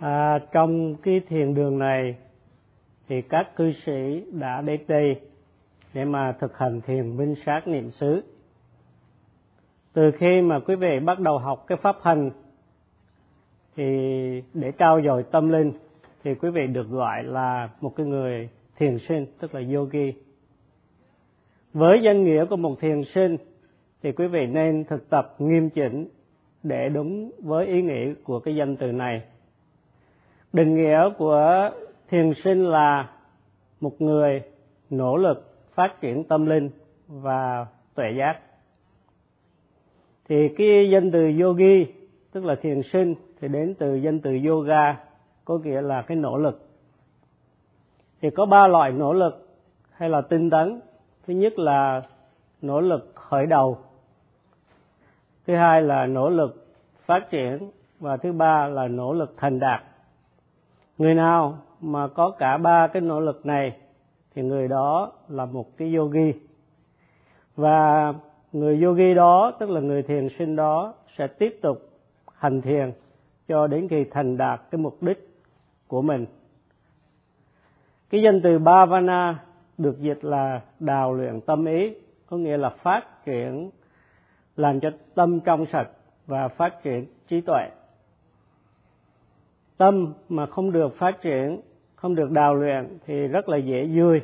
À, trong cái thiền đường này thì các cư sĩ đã đến đây để mà thực hành thiền minh sát niệm xứ. Từ khi mà quý vị bắt đầu học cái pháp hành thì để trao dồi tâm linh thì quý vị được gọi là một cái người thiền sinh tức là yogi. Với danh nghĩa của một thiền sinh thì quý vị nên thực tập nghiêm chỉnh để đúng với ý nghĩa của cái danh từ này định nghĩa của thiền sinh là một người nỗ lực phát triển tâm linh và tuệ giác. Thì cái danh từ yogi, tức là thiền sinh, thì đến từ danh từ yoga, có nghĩa là cái nỗ lực. Thì có ba loại nỗ lực hay là tinh tấn. Thứ nhất là nỗ lực khởi đầu. Thứ hai là nỗ lực phát triển. Và thứ ba là nỗ lực thành đạt người nào mà có cả ba cái nỗ lực này thì người đó là một cái yogi. Và người yogi đó, tức là người thiền sinh đó, sẽ tiếp tục hành thiền cho đến khi thành đạt cái mục đích của mình. Cái danh từ bhavana được dịch là đào luyện tâm ý, có nghĩa là phát triển, làm cho tâm trong sạch và phát triển trí tuệ tâm mà không được phát triển, không được đào luyện thì rất là dễ vui.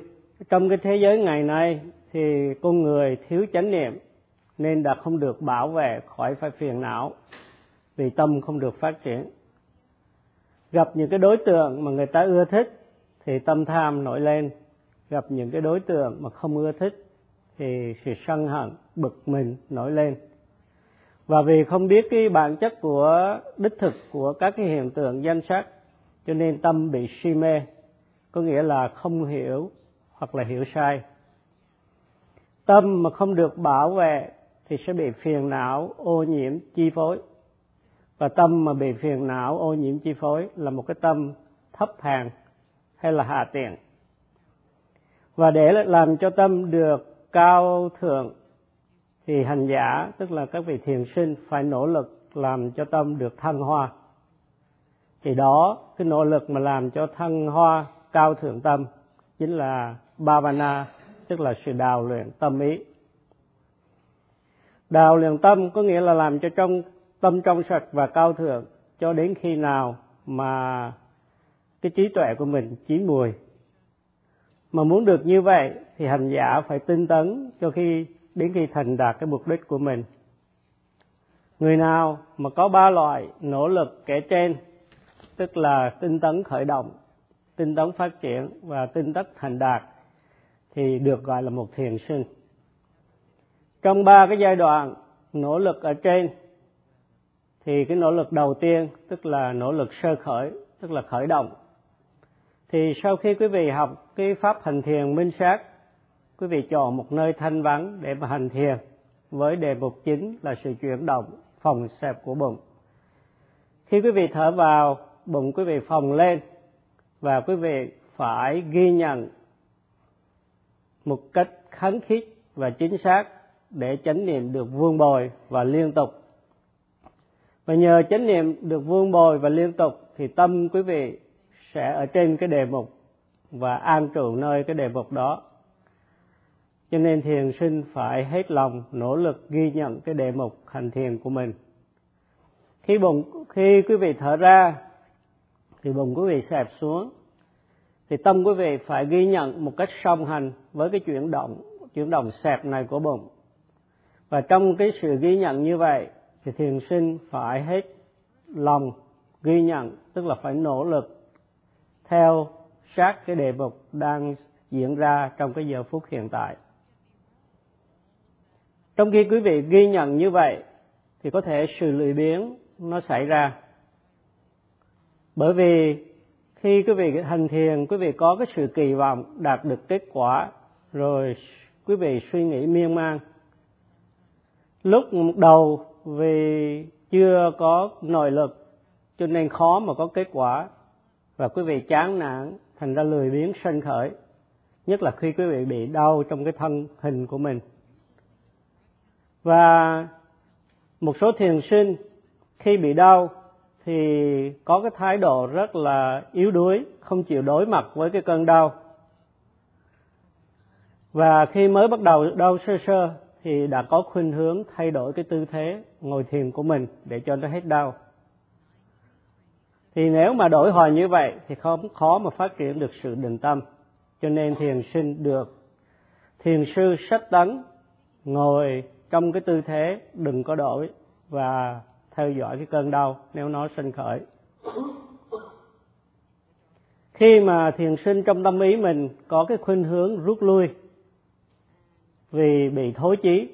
Trong cái thế giới ngày nay thì con người thiếu chánh niệm nên đã không được bảo vệ khỏi phải phiền não vì tâm không được phát triển. Gặp những cái đối tượng mà người ta ưa thích thì tâm tham nổi lên. Gặp những cái đối tượng mà không ưa thích thì sự sân hận, bực mình nổi lên và vì không biết cái bản chất của đích thực của các cái hiện tượng danh sắc, cho nên tâm bị si mê, có nghĩa là không hiểu hoặc là hiểu sai. Tâm mà không được bảo vệ thì sẽ bị phiền não, ô nhiễm, chi phối. Và tâm mà bị phiền não, ô nhiễm, chi phối là một cái tâm thấp hèn hay là hạ tiện. Và để làm cho tâm được cao thượng thì hành giả, tức là các vị thiền sinh, phải nỗ lực làm cho tâm được thăng hoa. Thì đó, cái nỗ lực mà làm cho thăng hoa cao thượng tâm, chính là bhavana, tức là sự đào luyện tâm ý. Đào luyện tâm có nghĩa là làm cho trong, tâm trong sạch và cao thượng, cho đến khi nào mà cái trí tuệ của mình chín mùi. Mà muốn được như vậy, thì hành giả phải tinh tấn cho khi đến khi thành đạt cái mục đích của mình. Người nào mà có ba loại nỗ lực kể trên, tức là tinh tấn khởi động, tinh tấn phát triển và tinh tấn thành đạt, thì được gọi là một thiền sinh trong ba cái giai đoạn nỗ lực ở trên, thì cái nỗ lực đầu tiên, tức là nỗ lực sơ khởi, tức là khởi động. Thì sau khi quý vị học cái pháp hành thiền minh sát quý vị chọn một nơi thanh vắng để mà hành thiền. Với đề mục chính là sự chuyển động, phòng xẹp của bụng. Khi quý vị thở vào, bụng quý vị phồng lên và quý vị phải ghi nhận một cách kháng khít và chính xác để chánh niệm được vương bồi và liên tục. Và nhờ chánh niệm được vương bồi và liên tục thì tâm quý vị sẽ ở trên cái đề mục và an trụ nơi cái đề mục đó cho nên thiền sinh phải hết lòng nỗ lực ghi nhận cái đề mục hành thiền của mình. Khi bụng, khi quý vị thở ra, thì bụng quý vị xẹp xuống. Thì tâm quý vị phải ghi nhận một cách song hành với cái chuyển động chuyển động xẹp này của bụng. Và trong cái sự ghi nhận như vậy, thì thiền sinh phải hết lòng ghi nhận, tức là phải nỗ lực theo sát cái đề mục đang diễn ra trong cái giờ phút hiện tại trong khi quý vị ghi nhận như vậy, thì có thể sự lười biếng nó xảy ra. Bởi vì khi quý vị hành thiền, quý vị có cái sự kỳ vọng đạt được kết quả, rồi quý vị suy nghĩ miên man. Lúc đầu vì chưa có nội lực, cho nên khó mà có kết quả, và quý vị chán nản, thành ra lười biếng sân khởi, nhất là khi quý vị bị đau trong cái thân hình của mình và một số thiền sinh khi bị đau thì có cái thái độ rất là yếu đuối, không chịu đối mặt với cái cơn đau. Và khi mới bắt đầu đau sơ sơ thì đã có khuynh hướng thay đổi cái tư thế ngồi thiền của mình để cho nó hết đau. Thì nếu mà đổi hồi như vậy thì không khó mà phát triển được sự định tâm. Cho nên thiền sinh được thiền sư sách tấn ngồi trong cái tư thế, đừng có đổi và theo dõi cái cơn đau nếu nó sinh khởi. Khi mà thiền sinh trong tâm ý mình có cái khuynh hướng rút lui vì bị thối chí,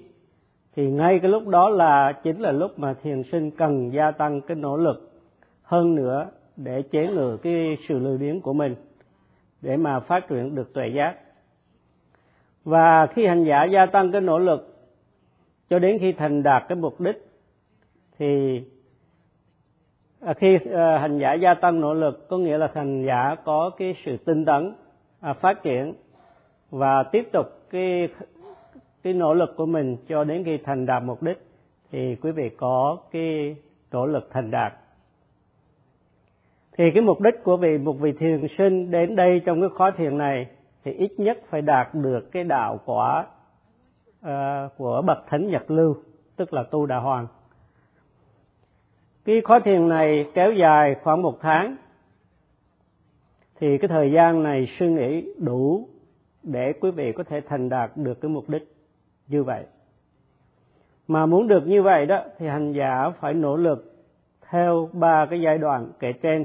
thì ngay cái lúc đó là chính là lúc mà thiền sinh cần gia tăng cái nỗ lực hơn nữa để chế ngự cái sự lười biếng của mình để mà phát triển được tuệ giác. Và khi hành giả gia tăng cái nỗ lực cho đến khi thành đạt cái mục đích thì à, khi à, hành giả gia tăng nỗ lực có nghĩa là hành giả có cái sự tinh tấn à, phát triển và tiếp tục cái cái nỗ lực của mình cho đến khi thành đạt mục đích thì quý vị có cái nỗ lực thành đạt. Thì cái mục đích của vị một vị thiền sinh đến đây trong cái khóa thiền này thì ít nhất phải đạt được cái đạo quả Ờ, của bậc thánh nhật lưu, tức là tu đà hoàng cái khóa thiền này kéo dài khoảng một tháng, thì cái thời gian này suy nghĩ đủ để quý vị có thể thành đạt được cái mục đích như vậy. Mà muốn được như vậy đó, thì hành giả phải nỗ lực theo ba cái giai đoạn kể trên.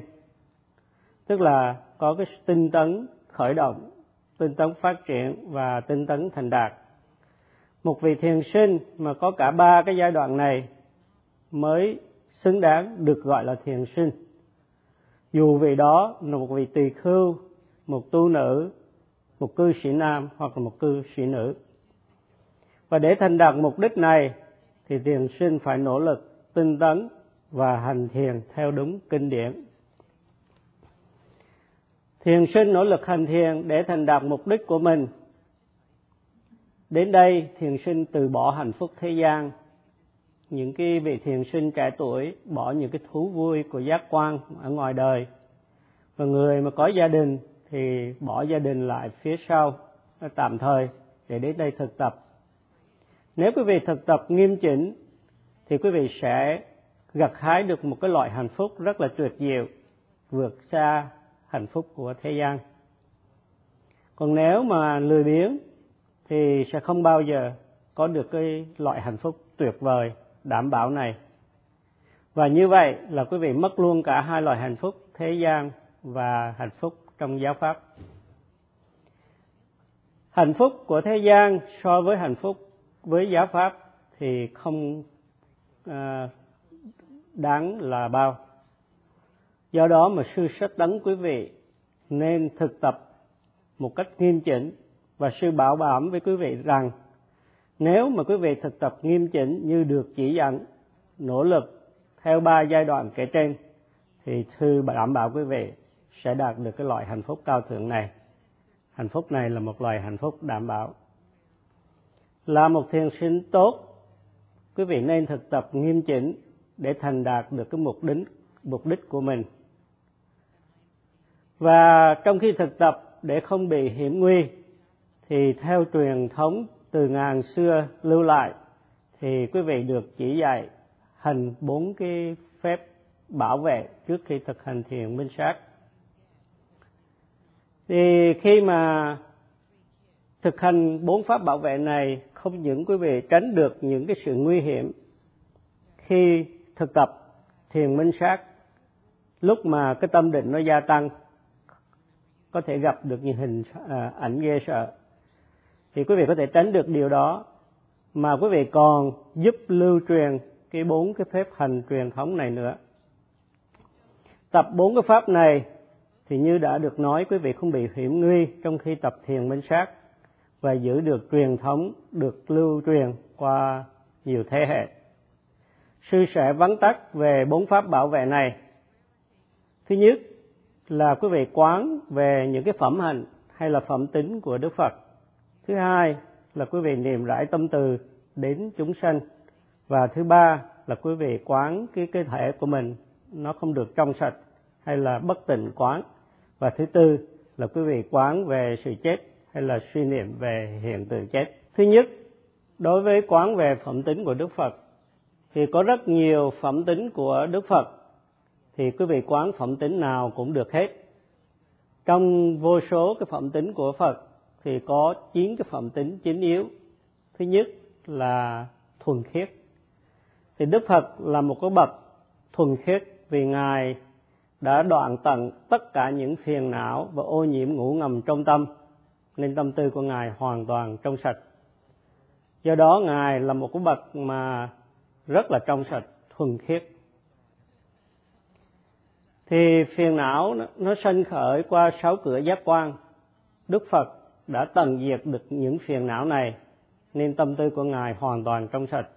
Tức là có cái tinh tấn khởi động, tinh tấn phát triển và tinh tấn thành đạt một vị thiền sinh mà có cả ba cái giai đoạn này mới xứng đáng được gọi là thiền sinh. Dù vị đó là một vị tỳ khưu, một tu nữ, một cư sĩ nam hoặc là một cư sĩ nữ. Và để thành đạt mục đích này thì thiền sinh phải nỗ lực tinh tấn và hành thiền theo đúng kinh điển. Thiền sinh nỗ lực hành thiền để thành đạt mục đích của mình đến đây thiền sinh từ bỏ hạnh phúc thế gian. Những cái vị thiền sinh trẻ tuổi bỏ những cái thú vui của giác quan ở ngoài đời. Và người mà có gia đình thì bỏ gia đình lại phía sau tạm thời, để đến đây thực tập. Nếu quý vị thực tập nghiêm chỉnh, thì quý vị sẽ gặt hái được một cái loại hạnh phúc rất là tuyệt diệu, vượt xa hạnh phúc của thế gian. Còn nếu mà lười biếng thì sẽ không bao giờ có được cái loại hạnh phúc tuyệt vời đảm bảo này. Và như vậy là quý vị mất luôn cả hai loại hạnh phúc thế gian và hạnh phúc trong giáo pháp. Hạnh phúc của thế gian so với hạnh phúc với giáo pháp thì không à, đáng là bao. Do đó mà sư sách đấng quý vị nên thực tập một cách nghiêm chỉnh và sư bảo đảm với quý vị rằng, nếu mà quý vị thực tập nghiêm chỉnh như được chỉ dẫn, nỗ lực theo ba giai đoạn kể trên, thì sư đảm bảo quý vị sẽ đạt được cái loại hạnh phúc cao thượng này. Hạnh phúc này là một loại hạnh phúc đảm bảo. Là một thiền sinh tốt, quý vị nên thực tập nghiêm chỉnh để thành đạt được cái mục đích mục đích của mình. Và trong khi thực tập để không bị hiểm nguy thì theo truyền thống từ ngàn xưa lưu lại thì quý vị được chỉ dạy hành bốn cái phép bảo vệ trước khi thực hành thiền minh sát. Thì khi mà thực hành bốn pháp bảo vệ này không những quý vị tránh được những cái sự nguy hiểm khi thực tập thiền minh sát lúc mà cái tâm định nó gia tăng có thể gặp được những hình à, ảnh ghê sợ thì quý vị có thể tránh được điều đó. Mà quý vị còn giúp lưu truyền cái bốn cái phép hành truyền thống này nữa. Tập bốn cái pháp này thì như đã được nói, quý vị không bị hiểm nguy trong khi tập thiền minh sát và giữ được truyền thống, được lưu truyền qua nhiều thế hệ. Sư sẽ vắn tắt về bốn pháp bảo vệ này. Thứ nhất là quý vị quán về những cái phẩm hạnh hay là phẩm tính của đức phật thứ hai là quý vị niệm rải tâm từ đến chúng sanh. Và thứ ba là quý vị quán cái cơ thể của mình, nó không được trong sạch hay là bất tỉnh quán. Và thứ tư là quý vị quán về sự chết hay là suy niệm về hiện tượng chết. Thứ nhất, đối với quán về phẩm tính của đức phật, thì có rất nhiều phẩm tính của đức phật, thì quý vị quán phẩm tính nào cũng được hết. Trong vô số cái phẩm tính của phật thì có chín cái phẩm tính chính yếu. Thứ nhất là thuần khiết. Thì đức phật là một cái bậc thuần khiết vì ngài đã đoạn tận tất cả những phiền não và ô nhiễm ngủ ngầm trong tâm nên tâm tư của ngài hoàn toàn trong sạch. Do đó ngài là một cái bậc mà rất là trong sạch thuần khiết. Thì phiền não nó, nó sanh khởi qua sáu cửa giác quan. Đức phật đã tận diệt được những phiền não này, nên tâm tư của ngài hoàn toàn trong sạch.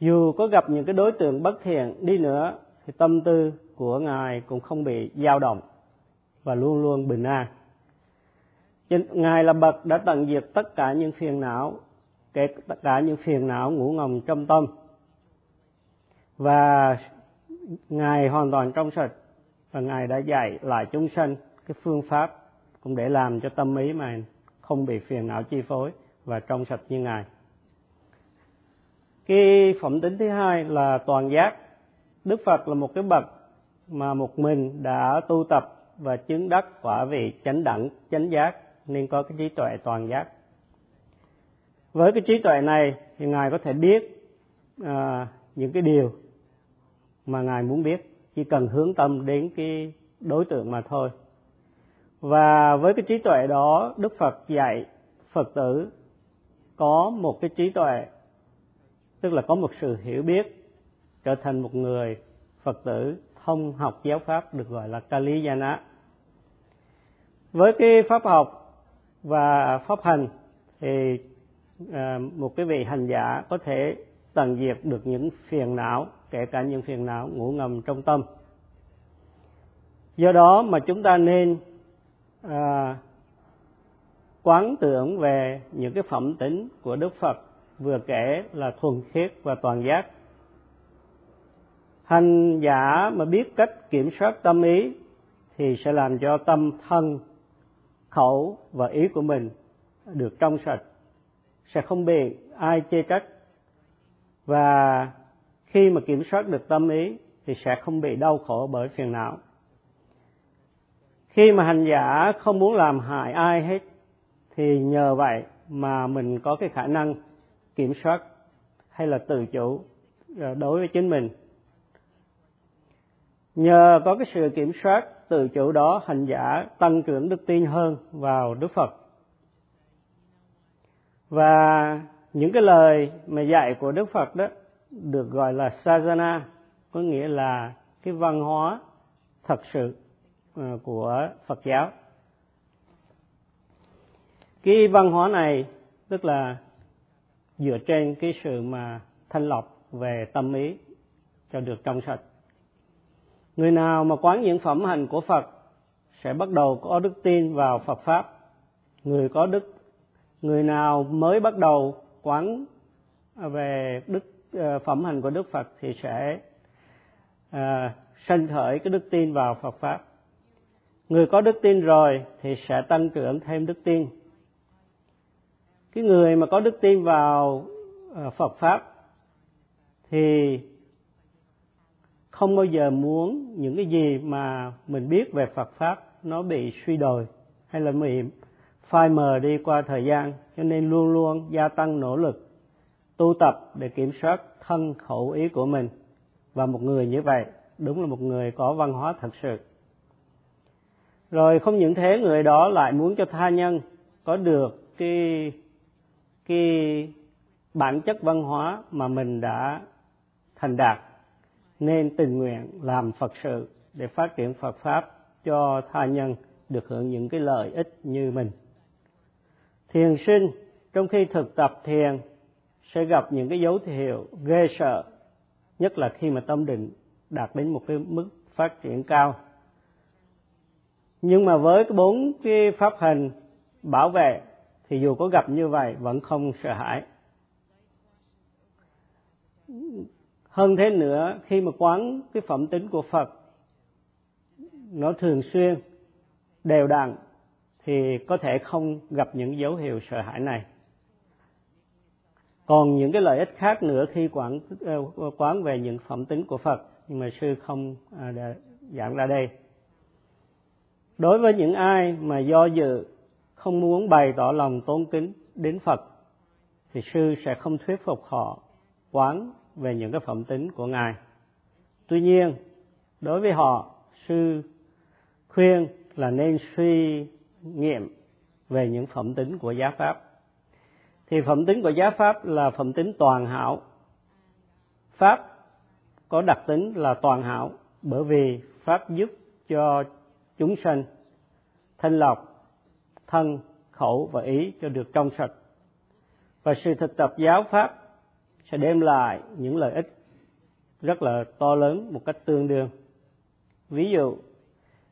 Dù có gặp những cái đối tượng bất thiện đi nữa, thì tâm tư của ngài cũng không bị dao động và luôn luôn bình an. Ngài là bậc đã tận diệt tất cả những phiền não, kể tất cả những phiền não ngủ ngầm trong tâm. Và ngài hoàn toàn trong sạch, và ngài đã dạy lại chúng sanh cái phương pháp cũng để làm cho tâm ý mà không bị phiền não chi phối và trong sạch như ngài. Cái phẩm tính thứ hai là toàn giác. Đức phật là một cái bậc mà một mình đã tu tập và chứng đắc quả vị chánh đẳng chánh giác nên có cái trí tuệ toàn giác. Với cái trí tuệ này thì ngài có thể biết à, những cái điều mà ngài muốn biết. Chỉ cần hướng tâm đến cái đối tượng mà thôi và với cái trí tuệ đó, đức phật dạy phật tử có một cái trí tuệ, tức là có một sự hiểu biết, trở thành một người phật tử thông học giáo pháp được gọi là kali jana với cái pháp học và pháp hành thì à, một cái vị hành giả có thể tận diệt được những phiền não, kể cả những phiền não ngủ ngầm trong tâm. Do đó mà chúng ta nên à, quán tưởng về những cái phẩm tính của đức phật vừa kể là thuần khiết và toàn giác. Hành giả mà biết cách kiểm soát tâm ý thì sẽ làm cho tâm thân khẩu và ý của mình được trong sạch sẽ không bị ai chê trách. Và khi mà kiểm soát được tâm ý thì sẽ không bị đau khổ bởi phiền não khi mà hành giả không muốn làm hại ai hết, thì nhờ vậy mà mình có cái khả năng kiểm soát hay là tự chủ à, đối với chính mình. Nhờ có cái sự kiểm soát, tự chủ đó, hành giả tăng trưởng đức tin hơn vào đức phật. Và những cái lời mà dạy của đức phật đó được gọi là sajana, có nghĩa là cái văn hóa thật sự. À, của phật giáo. Cái văn hóa này tức là dựa trên cái sự mà thanh lọc về tâm ý cho được trong sạch. Người nào mà quán những phẩm hành của phật sẽ bắt đầu có đức tin vào phật pháp. Người có đức người nào mới bắt đầu quán về đức à, phẩm hành của đức phật thì sẽ à, sanh khởi cái đức tin vào phật pháp người có đức tin rồi thì sẽ tăng trưởng thêm đức tin. Cái người mà có đức tin vào ờ, Phật pháp thì không bao giờ muốn những cái gì mà mình biết về Phật pháp nó bị suy đồi hay là bị phai mờ đi qua thời gian, cho nên luôn luôn gia tăng nỗ lực, tu tập để kiểm soát thân khẩu ý của mình. Và một người như vậy đúng là một người có văn hóa thật sự rồi không những thế người đó lại muốn cho tha nhân có được cái cái bản chất văn hóa mà mình đã thành đạt nên tình nguyện làm Phật sự để phát triển Phật pháp cho tha nhân được hưởng những cái lợi ích như mình. Thiền sinh trong khi thực tập thiền sẽ gặp những cái dấu hiệu ghê sợ, nhất là khi mà tâm định đạt đến một cái mức phát triển cao. Nhưng mà với bốn cái pháp hình bảo vệ thì dù có gặp như vậy vẫn không sợ hãi. Hơn thế nữa khi mà quán cái phẩm tính của phật nó thường xuyên đều đặn thì có thể không gặp những dấu hiệu sợ hãi này. Còn những cái lợi ích khác nữa khi quán ờ, quán về những phẩm tính của Phật nhưng mà sư không à, giảng ra đây đối với những ai mà do dự, không muốn bày tỏ lòng tôn kính đến Phật, thì sư sẽ không thuyết phục họ quán về những cái phẩm tính của ngài. Tuy nhiên, đối với họ, sư khuyên là nên suy nghiệm về những phẩm tính của giá pháp. Thì phẩm tính của giá pháp là phẩm tính toàn hảo. Pháp có đặc tính là toàn hảo bởi vì pháp giúp cho chúng sanh, thanh lọc, thân, khẩu và ý cho được trong sạch. Và sự thực tập giáo pháp sẽ đem lại những lợi ích rất là to lớn một cách tương đương. Ví dụ,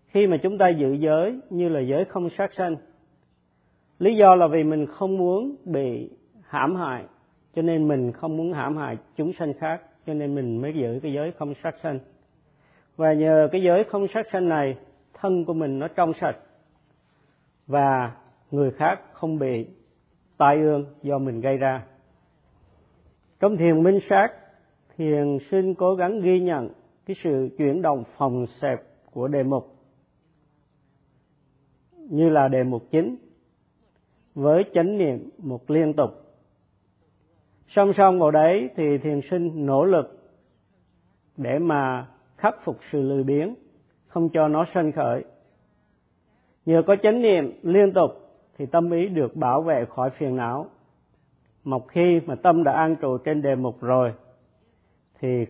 khi mà chúng ta giữ giới như là giới không sát sanh, lý do là vì mình không muốn bị hãm hại, cho nên mình không muốn hãm hại chúng sanh khác, cho nên mình mới giữ cái giới không sát sanh. Và nhờ cái giới không sát sanh này thân của mình nó trong sạch. Và người khác không bị tai ương do mình gây ra. Trong thiền minh sát, thiền sinh cố gắng ghi nhận cái sự chuyển động phòng xẹp của đề mục, như là đề mục chính, với chánh niệm một liên tục. Song song vào đấy thì thiền sinh nỗ lực để mà khắc phục sự lười biếng không cho nó sân khởi. Nhờ có chánh niệm liên tục thì tâm ý được bảo vệ khỏi phiền não. Một khi mà tâm đã an trụ trên đề mục rồi, thì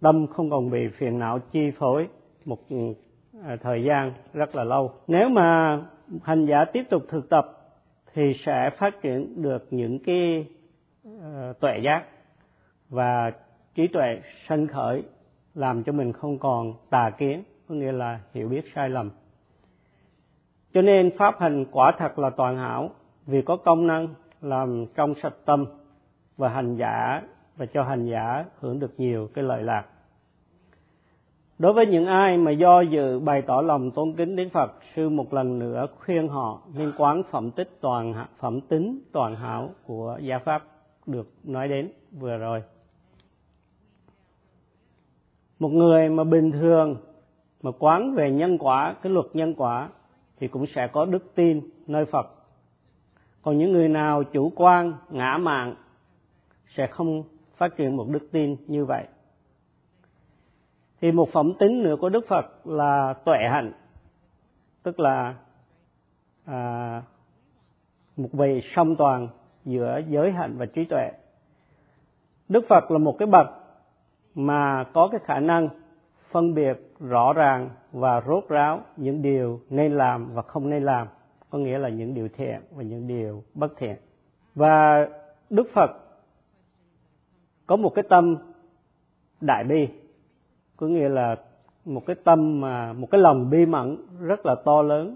tâm không còn bị phiền não chi phối một à, thời gian rất là lâu. Nếu mà hành giả tiếp tục thực tập thì sẽ phát triển được những cái ờ, tuệ giác và trí tuệ sanh khởi làm cho mình không còn tà kiến, có nghĩa là hiểu biết sai lầm. Cho nên pháp hành quả thật là toàn hảo, vì có công năng làm trong sạch tâm và hành giả và cho hành giả hưởng được nhiều cái lợi lạc. Đối với những ai mà do dự bày tỏ lòng tôn kính đến Phật, sư một lần nữa khuyên họ nên quán phẩm tích toàn phẩm tính toàn hảo của gia pháp được nói đến vừa rồi một người mà bình thường mà quán về nhân quả cái luật nhân quả thì cũng sẽ có đức tin nơi Phật. Còn những người nào chủ quan ngã mạn sẽ không phát triển một đức tin như vậy. Thì một phẩm tính nữa của đức phật là tuệ hạnh tức là à, một vị song toàn giữa giới hạnh và trí tuệ. Đức phật là một cái bậc mà có cái khả năng phân biệt rõ ràng và rốt ráo những điều nên làm và không nên làm, có nghĩa là những điều thiện và những điều bất thiện. Và đức phật có một cái tâm đại bi, có nghĩa là một cái tâm mà, một cái lòng bi mẫn rất là to lớn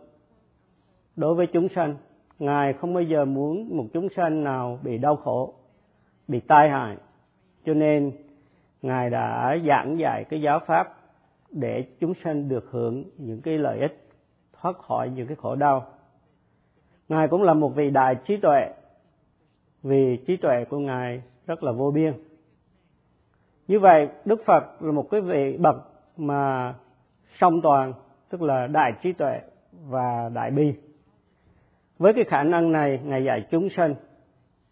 đối với chúng sanh. Ngài không bao giờ muốn một chúng sanh nào bị đau khổ, bị tai hại. Cho nên ngài đã giảng dạy cái giáo pháp để chúng sanh được hưởng những cái lợi ích, thoát khỏi những cái khổ đau. Ngài cũng là một vị đại trí tuệ, vì trí tuệ của ngài rất là vô biên. Như vậy, đức phật là một cái vị bậc mà song toàn, tức là đại trí tuệ và đại bi. Với cái khả năng này, ngài dạy chúng sanh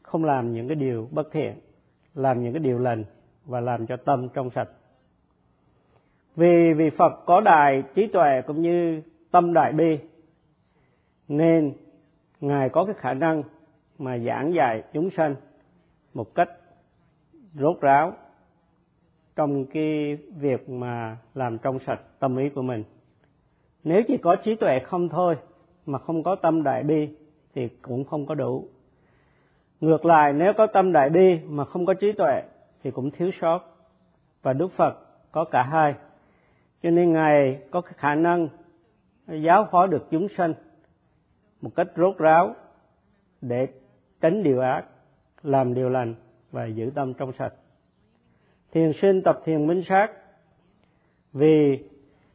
không làm những cái điều bất thiện, làm những cái điều lành và làm cho tâm trong sạch. Vì vì phật có đại trí tuệ cũng như tâm đại bi, nên ngài có cái khả năng mà giảng dạy chúng sanh một cách rốt ráo trong cái việc mà làm trong sạch tâm ý của mình. Nếu chỉ có trí tuệ không thôi mà không có tâm đại bi thì cũng không có đủ. Ngược lại, nếu có tâm đại bi mà không có trí tuệ thì cũng thiếu sót. Và đức phật có cả hai. Cho nên ngài có cái khả năng giáo hóa được chúng sanh một cách rốt ráo để tránh điều ác, làm điều lành và giữ tâm trong sạch. Thiền sinh tập thiền minh sát, vì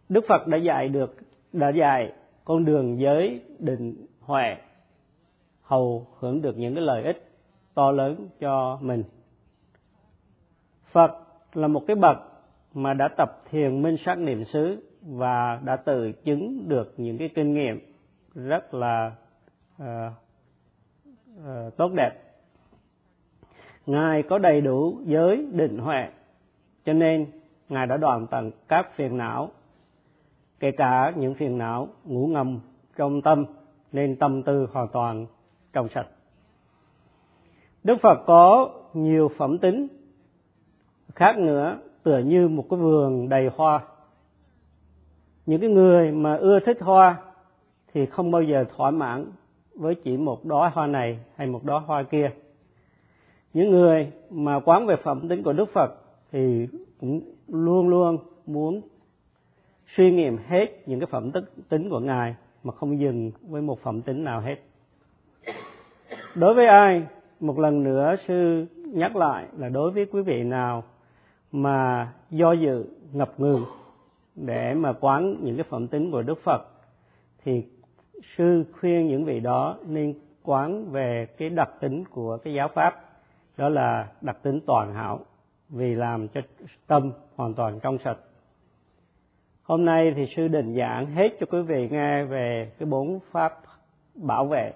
đức phật đã dạy được, đã dạy con đường giới định huệ, hầu hưởng được những cái lợi ích to lớn cho mình phật là một cái bậc mà đã tập thiền minh sát niệm xứ và đã tự chứng được những cái kinh nghiệm rất là uh, uh, tốt đẹp. Ngài có đầy đủ giới định huệ cho nên ngài đã đoạn tận các phiền não kể cả những phiền não ngủ ngầm trong tâm nên tâm tư hoàn toàn trong sạch. Đức phật có nhiều phẩm tính khác nữa tựa như một cái vườn đầy hoa. Những cái người mà ưa thích hoa thì không bao giờ thỏa mãn với chỉ một đóa hoa này hay một đóa hoa kia. Những người mà quán về phẩm tính của đức phật thì cũng luôn luôn muốn suy nghiệm hết những cái phẩm tức, tính của ngài mà không dừng với một phẩm tính nào hết. Đối với ai, một lần nữa sư nhắc lại là đối với quý vị nào mà do dự ngập ngừng để mà quán những cái phẩm tính của đức phật, thì sư khuyên những vị đó nên quán về cái đặc tính của cái giáo pháp, đó là đặc tính toàn hảo, vì làm cho tâm hoàn toàn trong sạch. Hôm nay thì sư định giảng hết cho quý vị nghe về cái bốn pháp bảo vệ,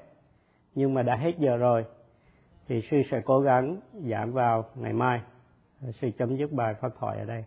nhưng mà đã hết giờ rồi thì sư sẽ cố gắng giảng vào ngày mai sự chấm dứt bài pháp thoại ở đây.